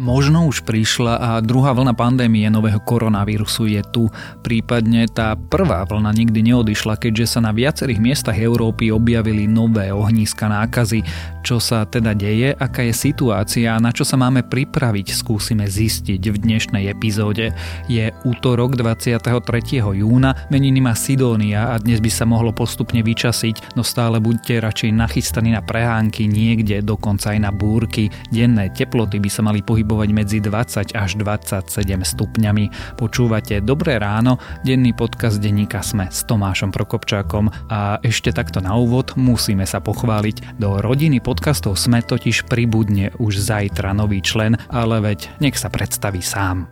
Možno už prišla a druhá vlna pandémie nového koronavírusu je tu. Prípadne tá prvá vlna nikdy neodišla, keďže sa na viacerých miestach Európy objavili nové ohnízka nákazy. Čo sa teda deje, aká je situácia a na čo sa máme pripraviť, skúsime zistiť v dnešnej epizóde. Je útorok 23. júna, meniny má Sidónia a dnes by sa mohlo postupne vyčasiť, no stále buďte radšej nachystaní na prehánky niekde, dokonca aj na búrky. Denné teploty by sa mali pohybovať pohybovať medzi 20 až 27 stupňami. Počúvate Dobré ráno, denný podcast denníka Sme s Tomášom Prokopčákom a ešte takto na úvod musíme sa pochváliť. Do rodiny podcastov Sme totiž pribudne už zajtra nový člen, ale veď nech sa predstaví sám.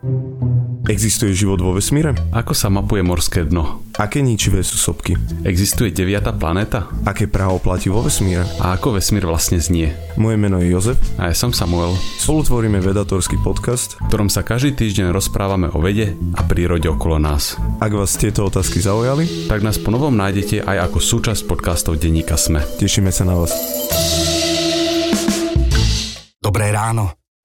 Existuje život vo vesmíre? Ako sa mapuje morské dno? Aké ničivé sú sopky? Existuje deviata planéta? Aké právo platí vo vesmíre? A ako vesmír vlastne znie? Moje meno je Jozef. A ja som Samuel. Spolu tvoríme vedatorský podcast, v ktorom sa každý týždeň rozprávame o vede a prírode okolo nás. Ak vás tieto otázky zaujali, tak nás ponovom nájdete aj ako súčasť podcastov Denníka Sme. Tešíme sa na vás. Dobré ráno.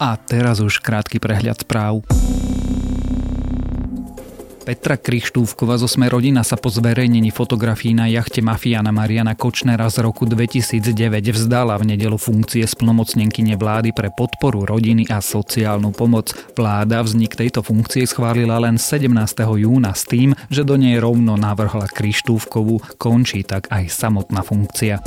A teraz už krátky prehľad správ. Petra Krištúvková zo Sme rodina sa po zverejnení fotografií na jachte mafiána Mariana Kočnera z roku 2009 vzdala v nedelu funkcie splnomocnenkyne vlády pre podporu rodiny a sociálnu pomoc. Vláda vznik tejto funkcie schválila len 17. júna s tým, že do nej rovno navrhla Krištúvkovú, končí tak aj samotná funkcia.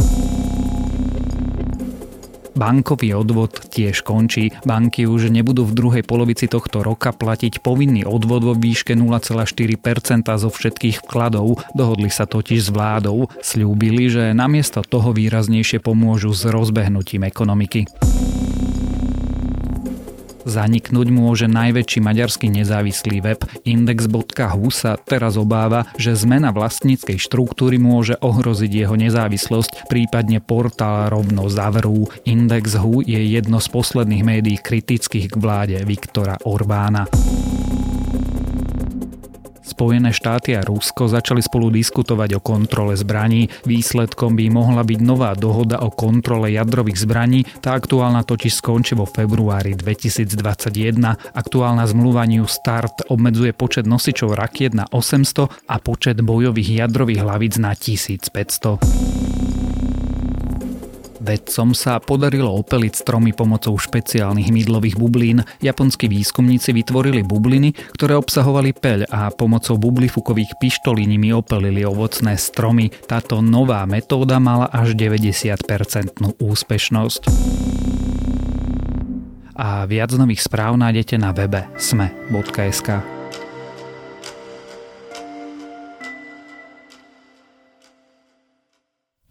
Bankový odvod tiež končí. Banky už nebudú v druhej polovici tohto roka platiť povinný odvod vo výške 0,4% zo všetkých vkladov. Dohodli sa totiž s vládou. Sľúbili, že namiesto toho výraznejšie pomôžu s rozbehnutím ekonomiky. Zaniknúť môže najväčší maďarský nezávislý web index.hu sa teraz obáva, že zmena vlastníckej štruktúry môže ohroziť jeho nezávislosť, prípadne portál rovno zavrú. Index.hu je jedno z posledných médií kritických k vláde Viktora Orbána. Spojené štáty a Rusko začali spolu diskutovať o kontrole zbraní. Výsledkom by mohla byť nová dohoda o kontrole jadrových zbraní, tá aktuálna totiž skončí vo februári 2021. Aktuálna zmluva New Start obmedzuje počet nosičov rakiet na 800 a počet bojových jadrových hlavíc na 1500. Vedcom sa podarilo opeliť stromy pomocou špeciálnych mydlových bublín. Japonskí výskumníci vytvorili bubliny, ktoré obsahovali peľ a pomocou bublifukových pištolí nimi opelili ovocné stromy. Táto nová metóda mala až 90% úspešnosť. A viac nových správ nájdete na webe sme.sk.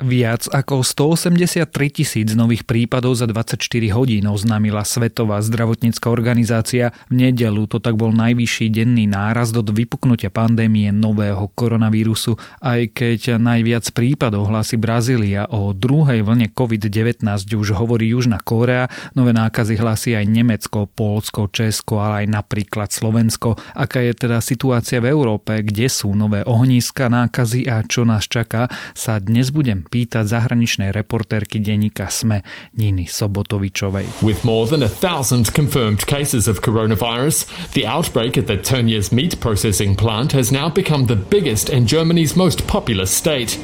Viac ako 183 tisíc nových prípadov za 24 hodín oznámila Svetová zdravotnícka organizácia. V nedelu to tak bol najvyšší denný nárast od vypuknutia pandémie nového koronavírusu, aj keď najviac prípadov hlási Brazília. O druhej vlne COVID-19 už hovorí Južná Kórea, nové nákazy hlási aj Nemecko, Polsko, Česko, ale aj napríklad Slovensko. Aká je teda situácia v Európe, kde sú nové ohnízka nákazy a čo nás čaká, sa dnes budem pýtať zahraničnej reportérky denníka SME Niny Sobotovičovej. With more than a thousand confirmed cases of coronavirus, the outbreak at the Tönnies meat processing plant has now become the biggest in Germany's most populous state.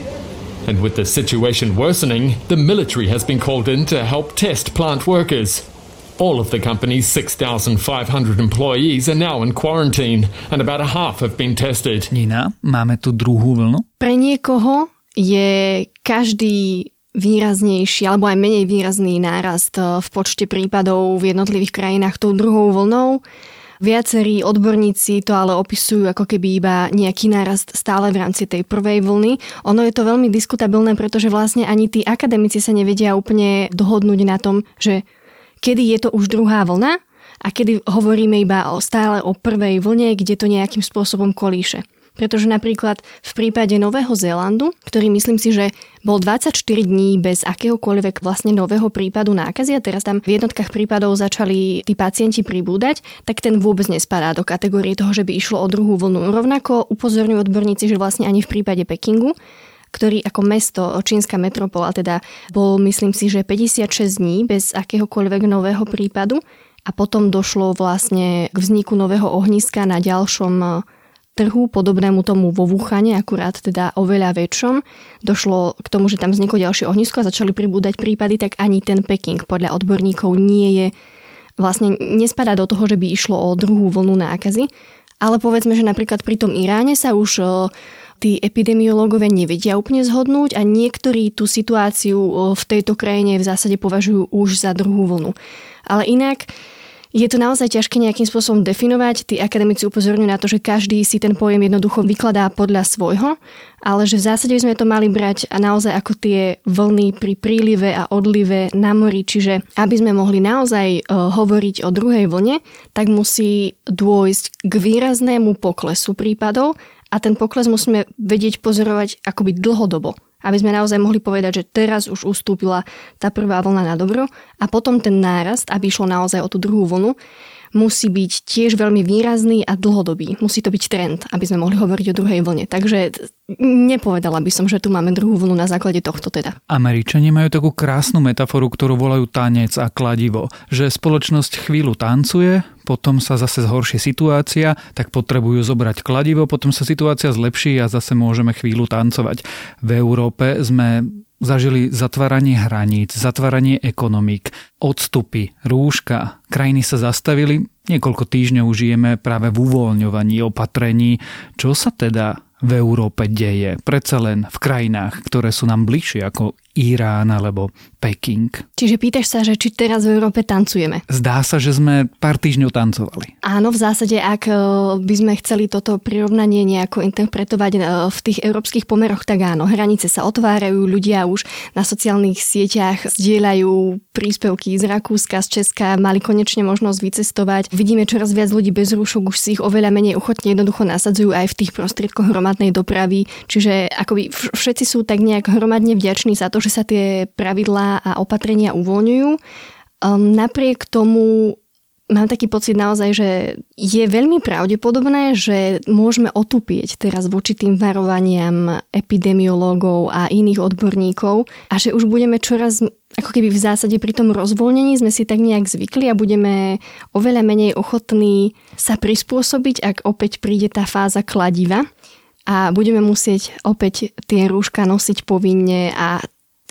And with the situation worsening, the military has been called in to help test plant workers. All of the company's 6,500 employees are now in quarantine and about a half have been tested. Nina, máme tu druhú vlnu? Pre niekoho je každý výraznejší alebo aj menej výrazný nárast eh, v počte prípadov v jednotlivých krajinách tou druhou vlnou. Viacerí odborníci to ale opisujú ako keby iba nejaký nárast stále v rámci tej prvej vlny. Ono je to veľmi diskutabilné, pretože vlastne ani tí akademici sa nevedia úplne dohodnúť na tom, že kedy je to už druhá vlna a kedy hovoríme iba o stále o prvej vlne, kde to nejakým spôsobom kolíše. Pretože napríklad v prípade Nového Zélandu, ktorý myslím si, že bol 24 dní bez akéhokoľvek vlastne nového prípadu nákazy a teraz tam v jednotkách prípadov začali tí pacienti pribúdať, tak ten vôbec nespadá do kategórie toho, že by išlo o druhú vlnu. Rovnako upozorňujú odborníci, že vlastne ani v prípade Pekingu ktorý ako mesto, čínska metropola, teda bol myslím si, že 56 dní bez akéhokoľvek nového prípadu a potom došlo vlastne k vzniku nového ohniska na ďalšom trhu, podobnému tomu vo Vúchane, akurát teda oveľa väčšom. Došlo k tomu, že tam vzniklo ďalšie ohnisko a začali pribúdať prípady, tak ani ten Peking podľa odborníkov nie je, vlastne nespadá do toho, že by išlo o druhú vlnu nákazy. Ale povedzme, že napríklad pri tom Iráne sa už tí epidemiológovia nevedia úplne zhodnúť a niektorí tú situáciu v tejto krajine v zásade považujú už za druhú vlnu. Ale inak je to naozaj ťažké nejakým spôsobom definovať. Tí akademici upozorňujú na to, že každý si ten pojem jednoducho vykladá podľa svojho, ale že v zásade by sme to mali brať a naozaj ako tie vlny pri prílive a odlive na mori. Čiže aby sme mohli naozaj uh, hovoriť o druhej vlne, tak musí dôjsť k výraznému poklesu prípadov a ten pokles musíme vedieť pozorovať akoby dlhodobo aby sme naozaj mohli povedať, že teraz už ustúpila tá prvá vlna na dobro a potom ten nárast, aby išlo naozaj o tú druhú vlnu, musí byť tiež veľmi výrazný a dlhodobý. Musí to byť trend, aby sme mohli hovoriť o druhej vlne. Takže nepovedala by som, že tu máme druhú vlnu na základe tohto teda. Američania majú takú krásnu metaforu, ktorú volajú tanec a kladivo. Že spoločnosť chvíľu tancuje, potom sa zase zhoršie situácia, tak potrebujú zobrať kladivo, potom sa situácia zlepší a zase môžeme chvíľu tancovať. V Európe sme zažili zatváranie hraníc, zatváranie ekonomík, odstupy, rúška. Krajiny sa zastavili, niekoľko týždňov žijeme práve v uvoľňovaní opatrení. Čo sa teda v Európe deje? Predsa len v krajinách, ktoré sú nám bližšie ako Irán alebo Peking. Čiže pýtaš sa, že či teraz v Európe tancujeme? Zdá sa, že sme pár týždňov tancovali. Áno, v zásade, ak e, by sme chceli toto prirovnanie nejako interpretovať e, v tých európskych pomeroch, tak áno, hranice sa otvárajú, ľudia už na sociálnych sieťach zdieľajú príspevky z Rakúska, z Česka, mali konečne možnosť vycestovať. Vidíme čoraz viac ľudí bez rúšok, už si ich oveľa menej ochotne jednoducho nasadzujú aj v tých prostriedkoch hromadnej dopravy. Čiže akoby všetci sú tak nejak hromadne vďační za to, že sa tie pravidlá a opatrenia uvoľňujú. Um, napriek tomu mám taký pocit naozaj, že je veľmi pravdepodobné, že môžeme otupieť teraz voči tým varovaniam epidemiológov a iných odborníkov a že už budeme čoraz ako keby v zásade pri tom rozvoľnení sme si tak nejak zvykli a budeme oveľa menej ochotní sa prispôsobiť, ak opäť príde tá fáza kladiva a budeme musieť opäť tie rúška nosiť povinne a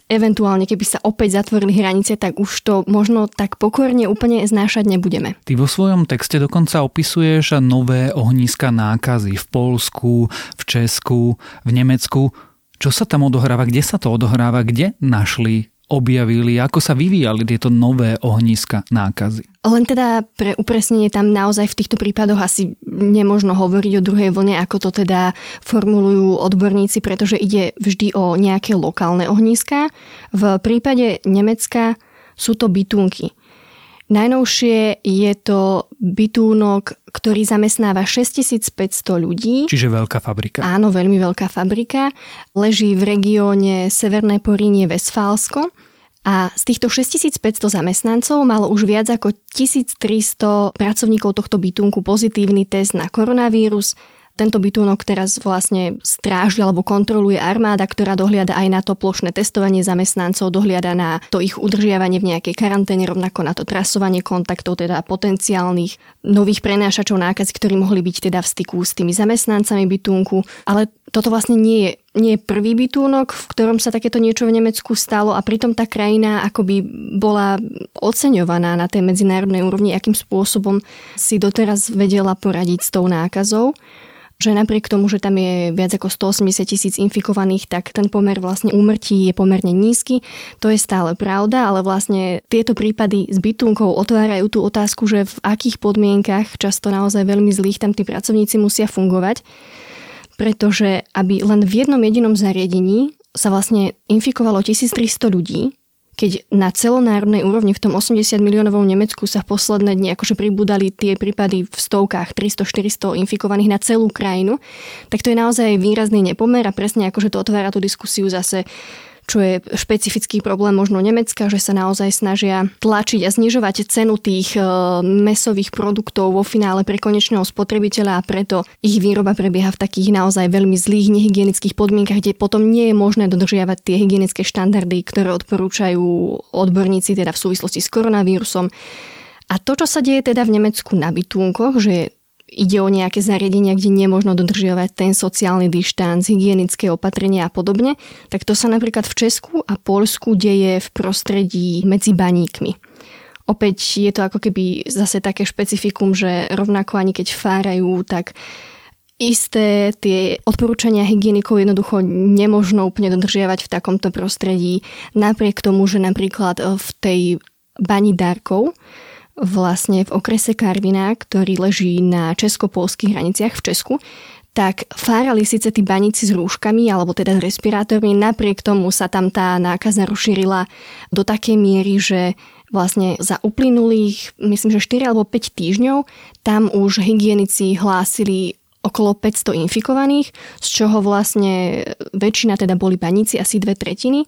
eventuálne keby sa opäť zatvorili hranice, tak už to možno tak pokorne úplne znášať nebudeme. Ty vo svojom texte dokonca opisuješ nové ohniska nákazy v Polsku, v Česku, v Nemecku. Čo sa tam odohráva, kde sa to odohráva, kde našli objavili, ako sa vyvíjali tieto nové ohniska nákazy. Len teda pre upresnenie tam naozaj v týchto prípadoch asi nemožno hovoriť o druhej vlne, ako to teda formulujú odborníci, pretože ide vždy o nejaké lokálne ohniska. V prípade Nemecka sú to bytunky. Najnovšie je to bytúnok, ktorý zamestnáva 6500 ľudí. Čiže veľká fabrika. Áno, veľmi veľká fabrika. Leží v regióne Severné Porínie Vesfálsko. A z týchto 6500 zamestnancov malo už viac ako 1300 pracovníkov tohto bytunku pozitívny test na koronavírus tento bytunok teraz vlastne stráži alebo kontroluje armáda, ktorá dohliada aj na to plošné testovanie zamestnancov, dohliada na to ich udržiavanie v nejakej karanténe, rovnako na to trasovanie kontaktov, teda potenciálnych nových prenášačov nákaz, ktorí mohli byť teda v styku s tými zamestnancami bytunku. Ale toto vlastne nie je, nie je prvý bytúnok, v ktorom sa takéto niečo v Nemecku stalo a pritom tá krajina akoby bola oceňovaná na tej medzinárodnej úrovni, akým spôsobom si doteraz vedela poradiť s tou nákazou. Že napriek tomu, že tam je viac ako 180 tisíc infikovaných, tak ten pomer vlastne úmrtí je pomerne nízky. To je stále pravda, ale vlastne tieto prípady s bytunkou otvárajú tú otázku, že v akých podmienkach, často naozaj veľmi zlých, tam tí pracovníci musia fungovať. Pretože aby len v jednom jedinom zariadení sa vlastne infikovalo 1300 ľudí, keď na celonárodnej úrovni v tom 80 miliónovom Nemecku sa v posledné dni akože pribudali tie prípady v stovkách 300-400 infikovaných na celú krajinu, tak to je naozaj výrazný nepomer a presne akože to otvára tú diskusiu zase čo je špecifický problém možno Nemecka, že sa naozaj snažia tlačiť a znižovať cenu tých e, mesových produktov vo finále pre konečného spotrebiteľa a preto ich výroba prebieha v takých naozaj veľmi zlých nehygienických podmienkach, kde potom nie je možné dodržiavať tie hygienické štandardy, ktoré odporúčajú odborníci teda v súvislosti s koronavírusom. A to, čo sa deje teda v Nemecku na bytúnkoch, že ide o nejaké zariadenia, kde nemôžno dodržiavať ten sociálny dištanc, hygienické opatrenia a podobne, tak to sa napríklad v Česku a Polsku deje v prostredí medzi baníkmi. Opäť je to ako keby zase také špecifikum, že rovnako ani keď fárajú, tak isté tie odporúčania hygienikov jednoducho nemožno úplne dodržiavať v takomto prostredí, napriek tomu, že napríklad v tej bani Darkov vlastne v okrese Karviná, ktorý leží na česko-polských hraniciach v Česku, tak fárali síce tí baníci s rúškami alebo teda s respirátormi, napriek tomu sa tam tá nákaza rozšírila do takej miery, že vlastne za uplynulých, myslím, že 4 alebo 5 týždňov tam už hygienici hlásili okolo 500 infikovaných, z čoho vlastne väčšina teda boli baníci, asi dve tretiny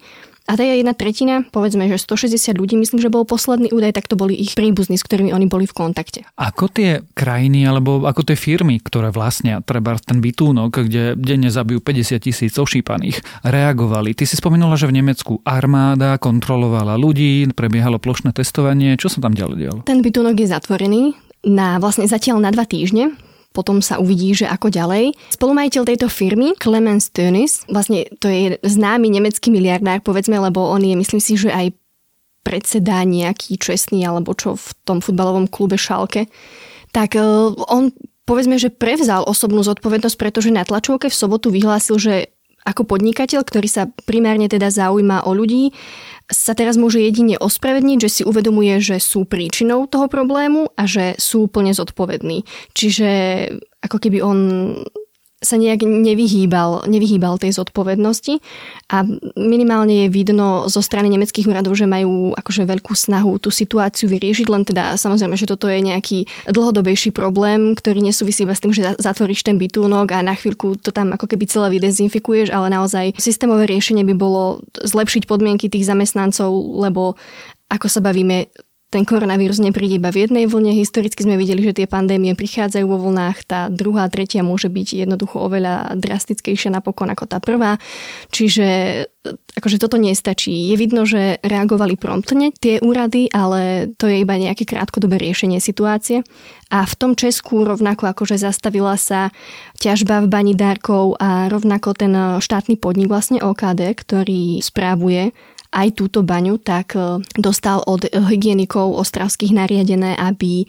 a tá je jedna tretina, povedzme, že 160 ľudí, myslím, že bol posledný údaj, tak to boli ich príbuzní, s ktorými oni boli v kontakte. Ako tie krajiny, alebo ako tie firmy, ktoré vlastnia treba ten bytúnok, kde denne zabijú 50 tisíc ošípaných, reagovali? Ty si spomenula, že v Nemecku armáda kontrolovala ľudí, prebiehalo plošné testovanie. Čo sa tam ďalej dialo? Ten bytúnok je zatvorený na vlastne zatiaľ na dva týždne potom sa uvidí, že ako ďalej. Spolumajiteľ tejto firmy, Clemens Tönnies, vlastne to je známy nemecký miliardár, povedzme, lebo on je, myslím si, že aj predseda nejaký čestný, alebo čo v tom futbalovom klube Šalke, tak e, on povedzme, že prevzal osobnú zodpovednosť, pretože na tlačovke v sobotu vyhlásil, že ako podnikateľ, ktorý sa primárne teda zaujíma o ľudí, sa teraz môže jedine ospravedniť, že si uvedomuje, že sú príčinou toho problému a že sú úplne zodpovední. Čiže ako keby on sa nejak nevyhýbal, nevyhýbal tej zodpovednosti a minimálne je vidno zo strany nemeckých úradov, že majú akože veľkú snahu tú situáciu vyriešiť, len teda samozrejme, že toto je nejaký dlhodobejší problém, ktorý nesúvisí iba s tým, že zatvoríš ten bytúnok a na chvíľku to tam ako keby celé vydezinfikuješ, ale naozaj systémové riešenie by bolo zlepšiť podmienky tých zamestnancov, lebo ako sa bavíme, ten koronavírus nepríde iba v jednej vlne. Historicky sme videli, že tie pandémie prichádzajú vo vlnách. Tá druhá, tretia môže byť jednoducho oveľa drastickejšia napokon ako tá prvá. Čiže akože toto nestačí. Je vidno, že reagovali promptne tie úrady, ale to je iba nejaké krátkodobé riešenie situácie. A v tom Česku rovnako akože zastavila sa ťažba v bani Dárkov a rovnako ten štátny podnik vlastne OKD, ktorý správuje aj túto baňu, tak e, dostal od hygienikov ostravských nariadené, aby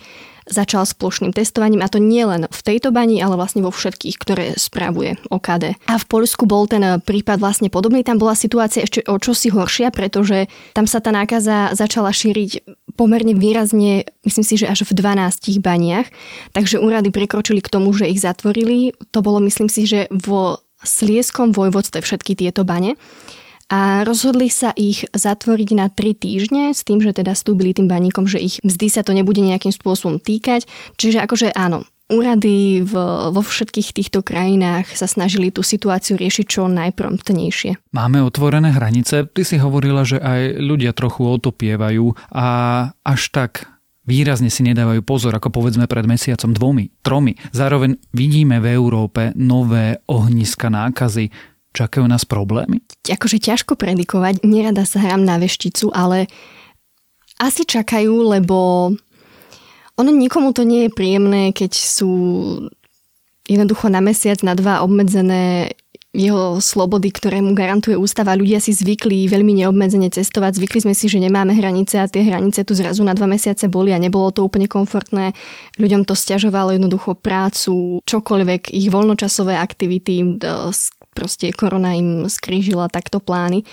začal s plošným testovaním a to nie len v tejto bani, ale vlastne vo všetkých, ktoré spravuje OKD. A v Polsku bol ten e, prípad vlastne podobný, tam bola situácia ešte o čosi horšia, pretože tam sa tá nákaza začala šíriť pomerne výrazne, myslím si, že až v 12 baniach, takže úrady prikročili k tomu, že ich zatvorili. To bolo, myslím si, že vo Slieskom vojvodstve všetky tieto bane a rozhodli sa ich zatvoriť na 3 týždne s tým, že teda stúbili tým baníkom, že ich mzdy sa to nebude nejakým spôsobom týkať. Čiže akože áno, úrady v, vo všetkých týchto krajinách sa snažili tú situáciu riešiť čo najpromptnejšie. Máme otvorené hranice. Ty si hovorila, že aj ľudia trochu otopievajú a až tak výrazne si nedávajú pozor, ako povedzme pred mesiacom dvomi, tromi. Zároveň vidíme v Európe nové ohniska nákazy. Čakajú nás problémy? Akože ťažko predikovať, nerada sa hrám na vešticu, ale asi čakajú, lebo ono nikomu to nie je príjemné, keď sú jednoducho na mesiac, na dva obmedzené jeho slobody, ktoré mu garantuje ústava. Ľudia si zvykli veľmi neobmedzene cestovať, zvykli sme si, že nemáme hranice a tie hranice tu zrazu na dva mesiace boli a nebolo to úplne komfortné. Ľuďom to stiažovalo jednoducho prácu, čokoľvek, ich voľnočasové aktivity, proste korona im skrížila takto plány.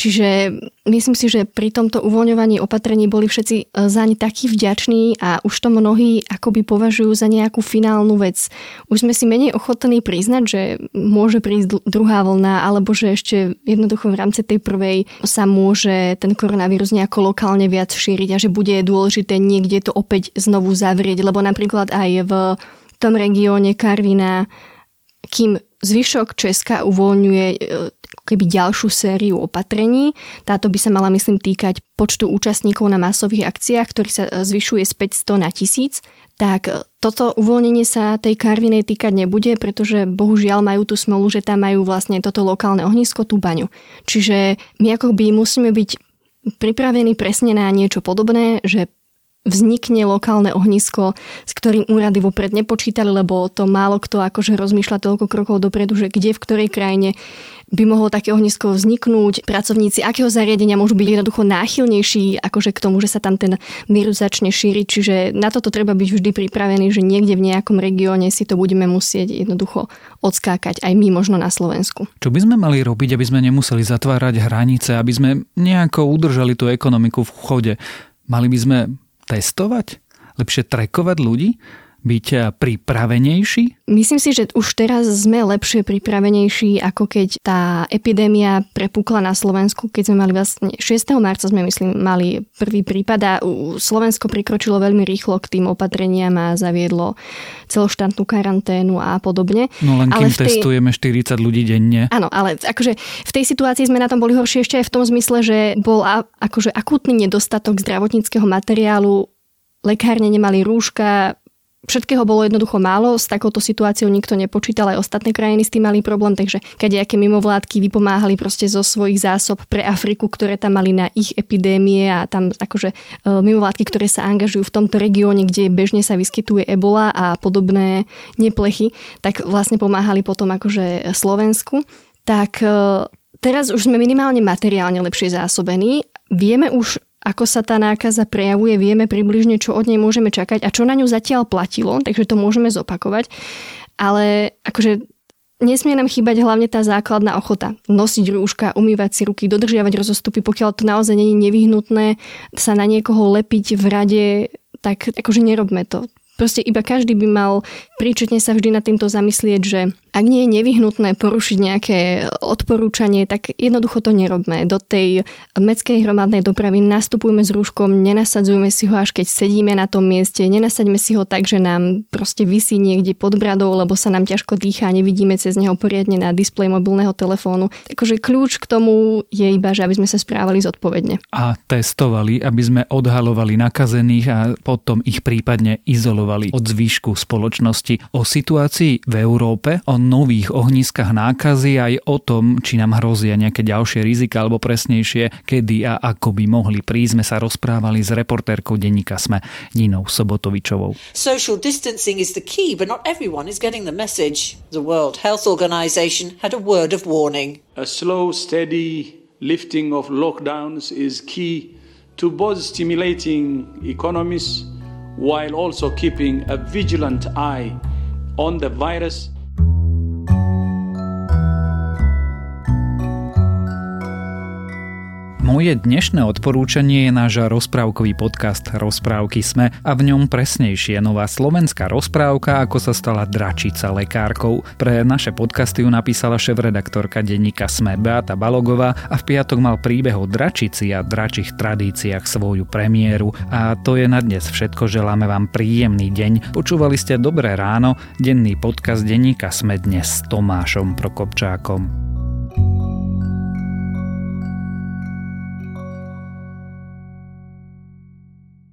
Čiže myslím si, že pri tomto uvoľňovaní opatrení boli všetci e, zaň takí vďační a už to mnohí akoby považujú za nejakú finálnu vec. Už sme si menej ochotní priznať, že môže prísť druhá vlna alebo že ešte jednoducho v rámci tej prvej sa môže ten koronavírus nejako lokálne viac šíriť a že bude dôležité niekde to opäť znovu zavrieť, lebo napríklad aj v tom regióne Karvina kým zvyšok Česka uvoľňuje e, keby ďalšiu sériu opatrení. Táto by sa mala, myslím, týkať počtu účastníkov na masových akciách, ktorý sa e, zvyšuje z 500 na 1000. Tak e, toto uvoľnenie sa tej Karvinej týkať nebude, pretože bohužiaľ majú tú smolu, že tam majú vlastne toto lokálne ohnisko, tú baňu. Čiže my akoby musíme byť pripravení presne na niečo podobné, že vznikne lokálne ohnisko, s ktorým úrady vopred nepočítali, lebo to málo kto akože rozmýšľa toľko krokov dopredu, že kde, v ktorej krajine by mohlo také ohnisko vzniknúť. Pracovníci akého zariadenia môžu byť jednoducho náchylnejší akože k tomu, že sa tam ten vírus začne šíriť. Čiže na toto treba byť vždy pripravený, že niekde v nejakom regióne si to budeme musieť jednoducho odskákať aj my možno na Slovensku. Čo by sme mali robiť, aby sme nemuseli zatvárať hranice, aby sme nejako udržali tú ekonomiku v chode? Mali by sme testovať? Lepšie trekovať ľudí? Byť eh, pripravenejší? Myslím si, že už teraz sme lepšie pripravenejší, ako keď tá epidémia prepukla na Slovensku, keď sme mali vlastne 6. marca sme myslím mali prvý prípad a Slovensko prikročilo veľmi rýchlo k tým opatreniam a zaviedlo celoštátnu karanténu a podobne. No len kým tej... testujeme 40 ľudí denne. Áno, ale akože v tej situácii sme na tom boli horšie ešte aj v tom zmysle, že bol akože akútny nedostatok zdravotníckého materiálu lekárne nemali rúška, Všetkého bolo jednoducho málo, s takouto situáciou nikto nepočítal, aj ostatné krajiny s tým mali problém, takže kadejaké mimovládky vypomáhali proste zo svojich zásob pre Afriku, ktoré tam mali na ich epidémie a tam akože e, mimovládky, ktoré sa angažujú v tomto regióne, kde bežne sa vyskytuje ebola a podobné neplechy, tak vlastne pomáhali potom akože Slovensku. Tak e, teraz už sme minimálne materiálne lepšie zásobení. Vieme už ako sa tá nákaza prejavuje, vieme približne, čo od nej môžeme čakať a čo na ňu zatiaľ platilo, takže to môžeme zopakovať. Ale akože nesmie nám chýbať hlavne tá základná ochota. Nosiť rúška, umývať si ruky, dodržiavať rozostupy, pokiaľ to naozaj nie je nevyhnutné sa na niekoho lepiť v rade, tak akože nerobme to. Proste iba každý by mal príčetne sa vždy nad týmto zamyslieť, že ak nie je nevyhnutné porušiť nejaké odporúčanie, tak jednoducho to nerobme. Do tej mestskej hromadnej dopravy nastupujme s rúškom, nenasadzujme si ho až keď sedíme na tom mieste, nenasaďme si ho tak, že nám proste vysí niekde pod bradou, lebo sa nám ťažko dýchá, nevidíme cez neho poriadne na displej mobilného telefónu. Takže kľúč k tomu je iba, že aby sme sa správali zodpovedne. A testovali, aby sme odhalovali nakazených a potom ich prípadne izolovali od zvýšku spoločnosti. O situácii v Európe, o nových ohniskách nákazy, aj o tom, či nám hrozia nejaké ďalšie rizika, alebo presnejšie, kedy a ako by mohli prísť, sme sa rozprávali s reportérkou denníka Sme Ninou Sobotovičovou. Social distancing is the key, but not everyone is getting the message. The World Health Organization had a word of warning. A slow, steady lifting of lockdowns is key to both stimulating economies while also keeping a vigilant eye on the virus Moje dnešné odporúčanie je náš rozprávkový podcast Rozprávky sme a v ňom presnejšie nová slovenská rozprávka, ako sa stala dračica lekárkou. Pre naše podcasty ju napísala šéf-redaktorka denníka Sme Beata Balogová a v piatok mal príbeh o dračici a dračích tradíciách svoju premiéru. A to je na dnes všetko, želáme vám príjemný deň. Počúvali ste Dobré ráno, denný podcast denníka Sme dnes s Tomášom Prokopčákom.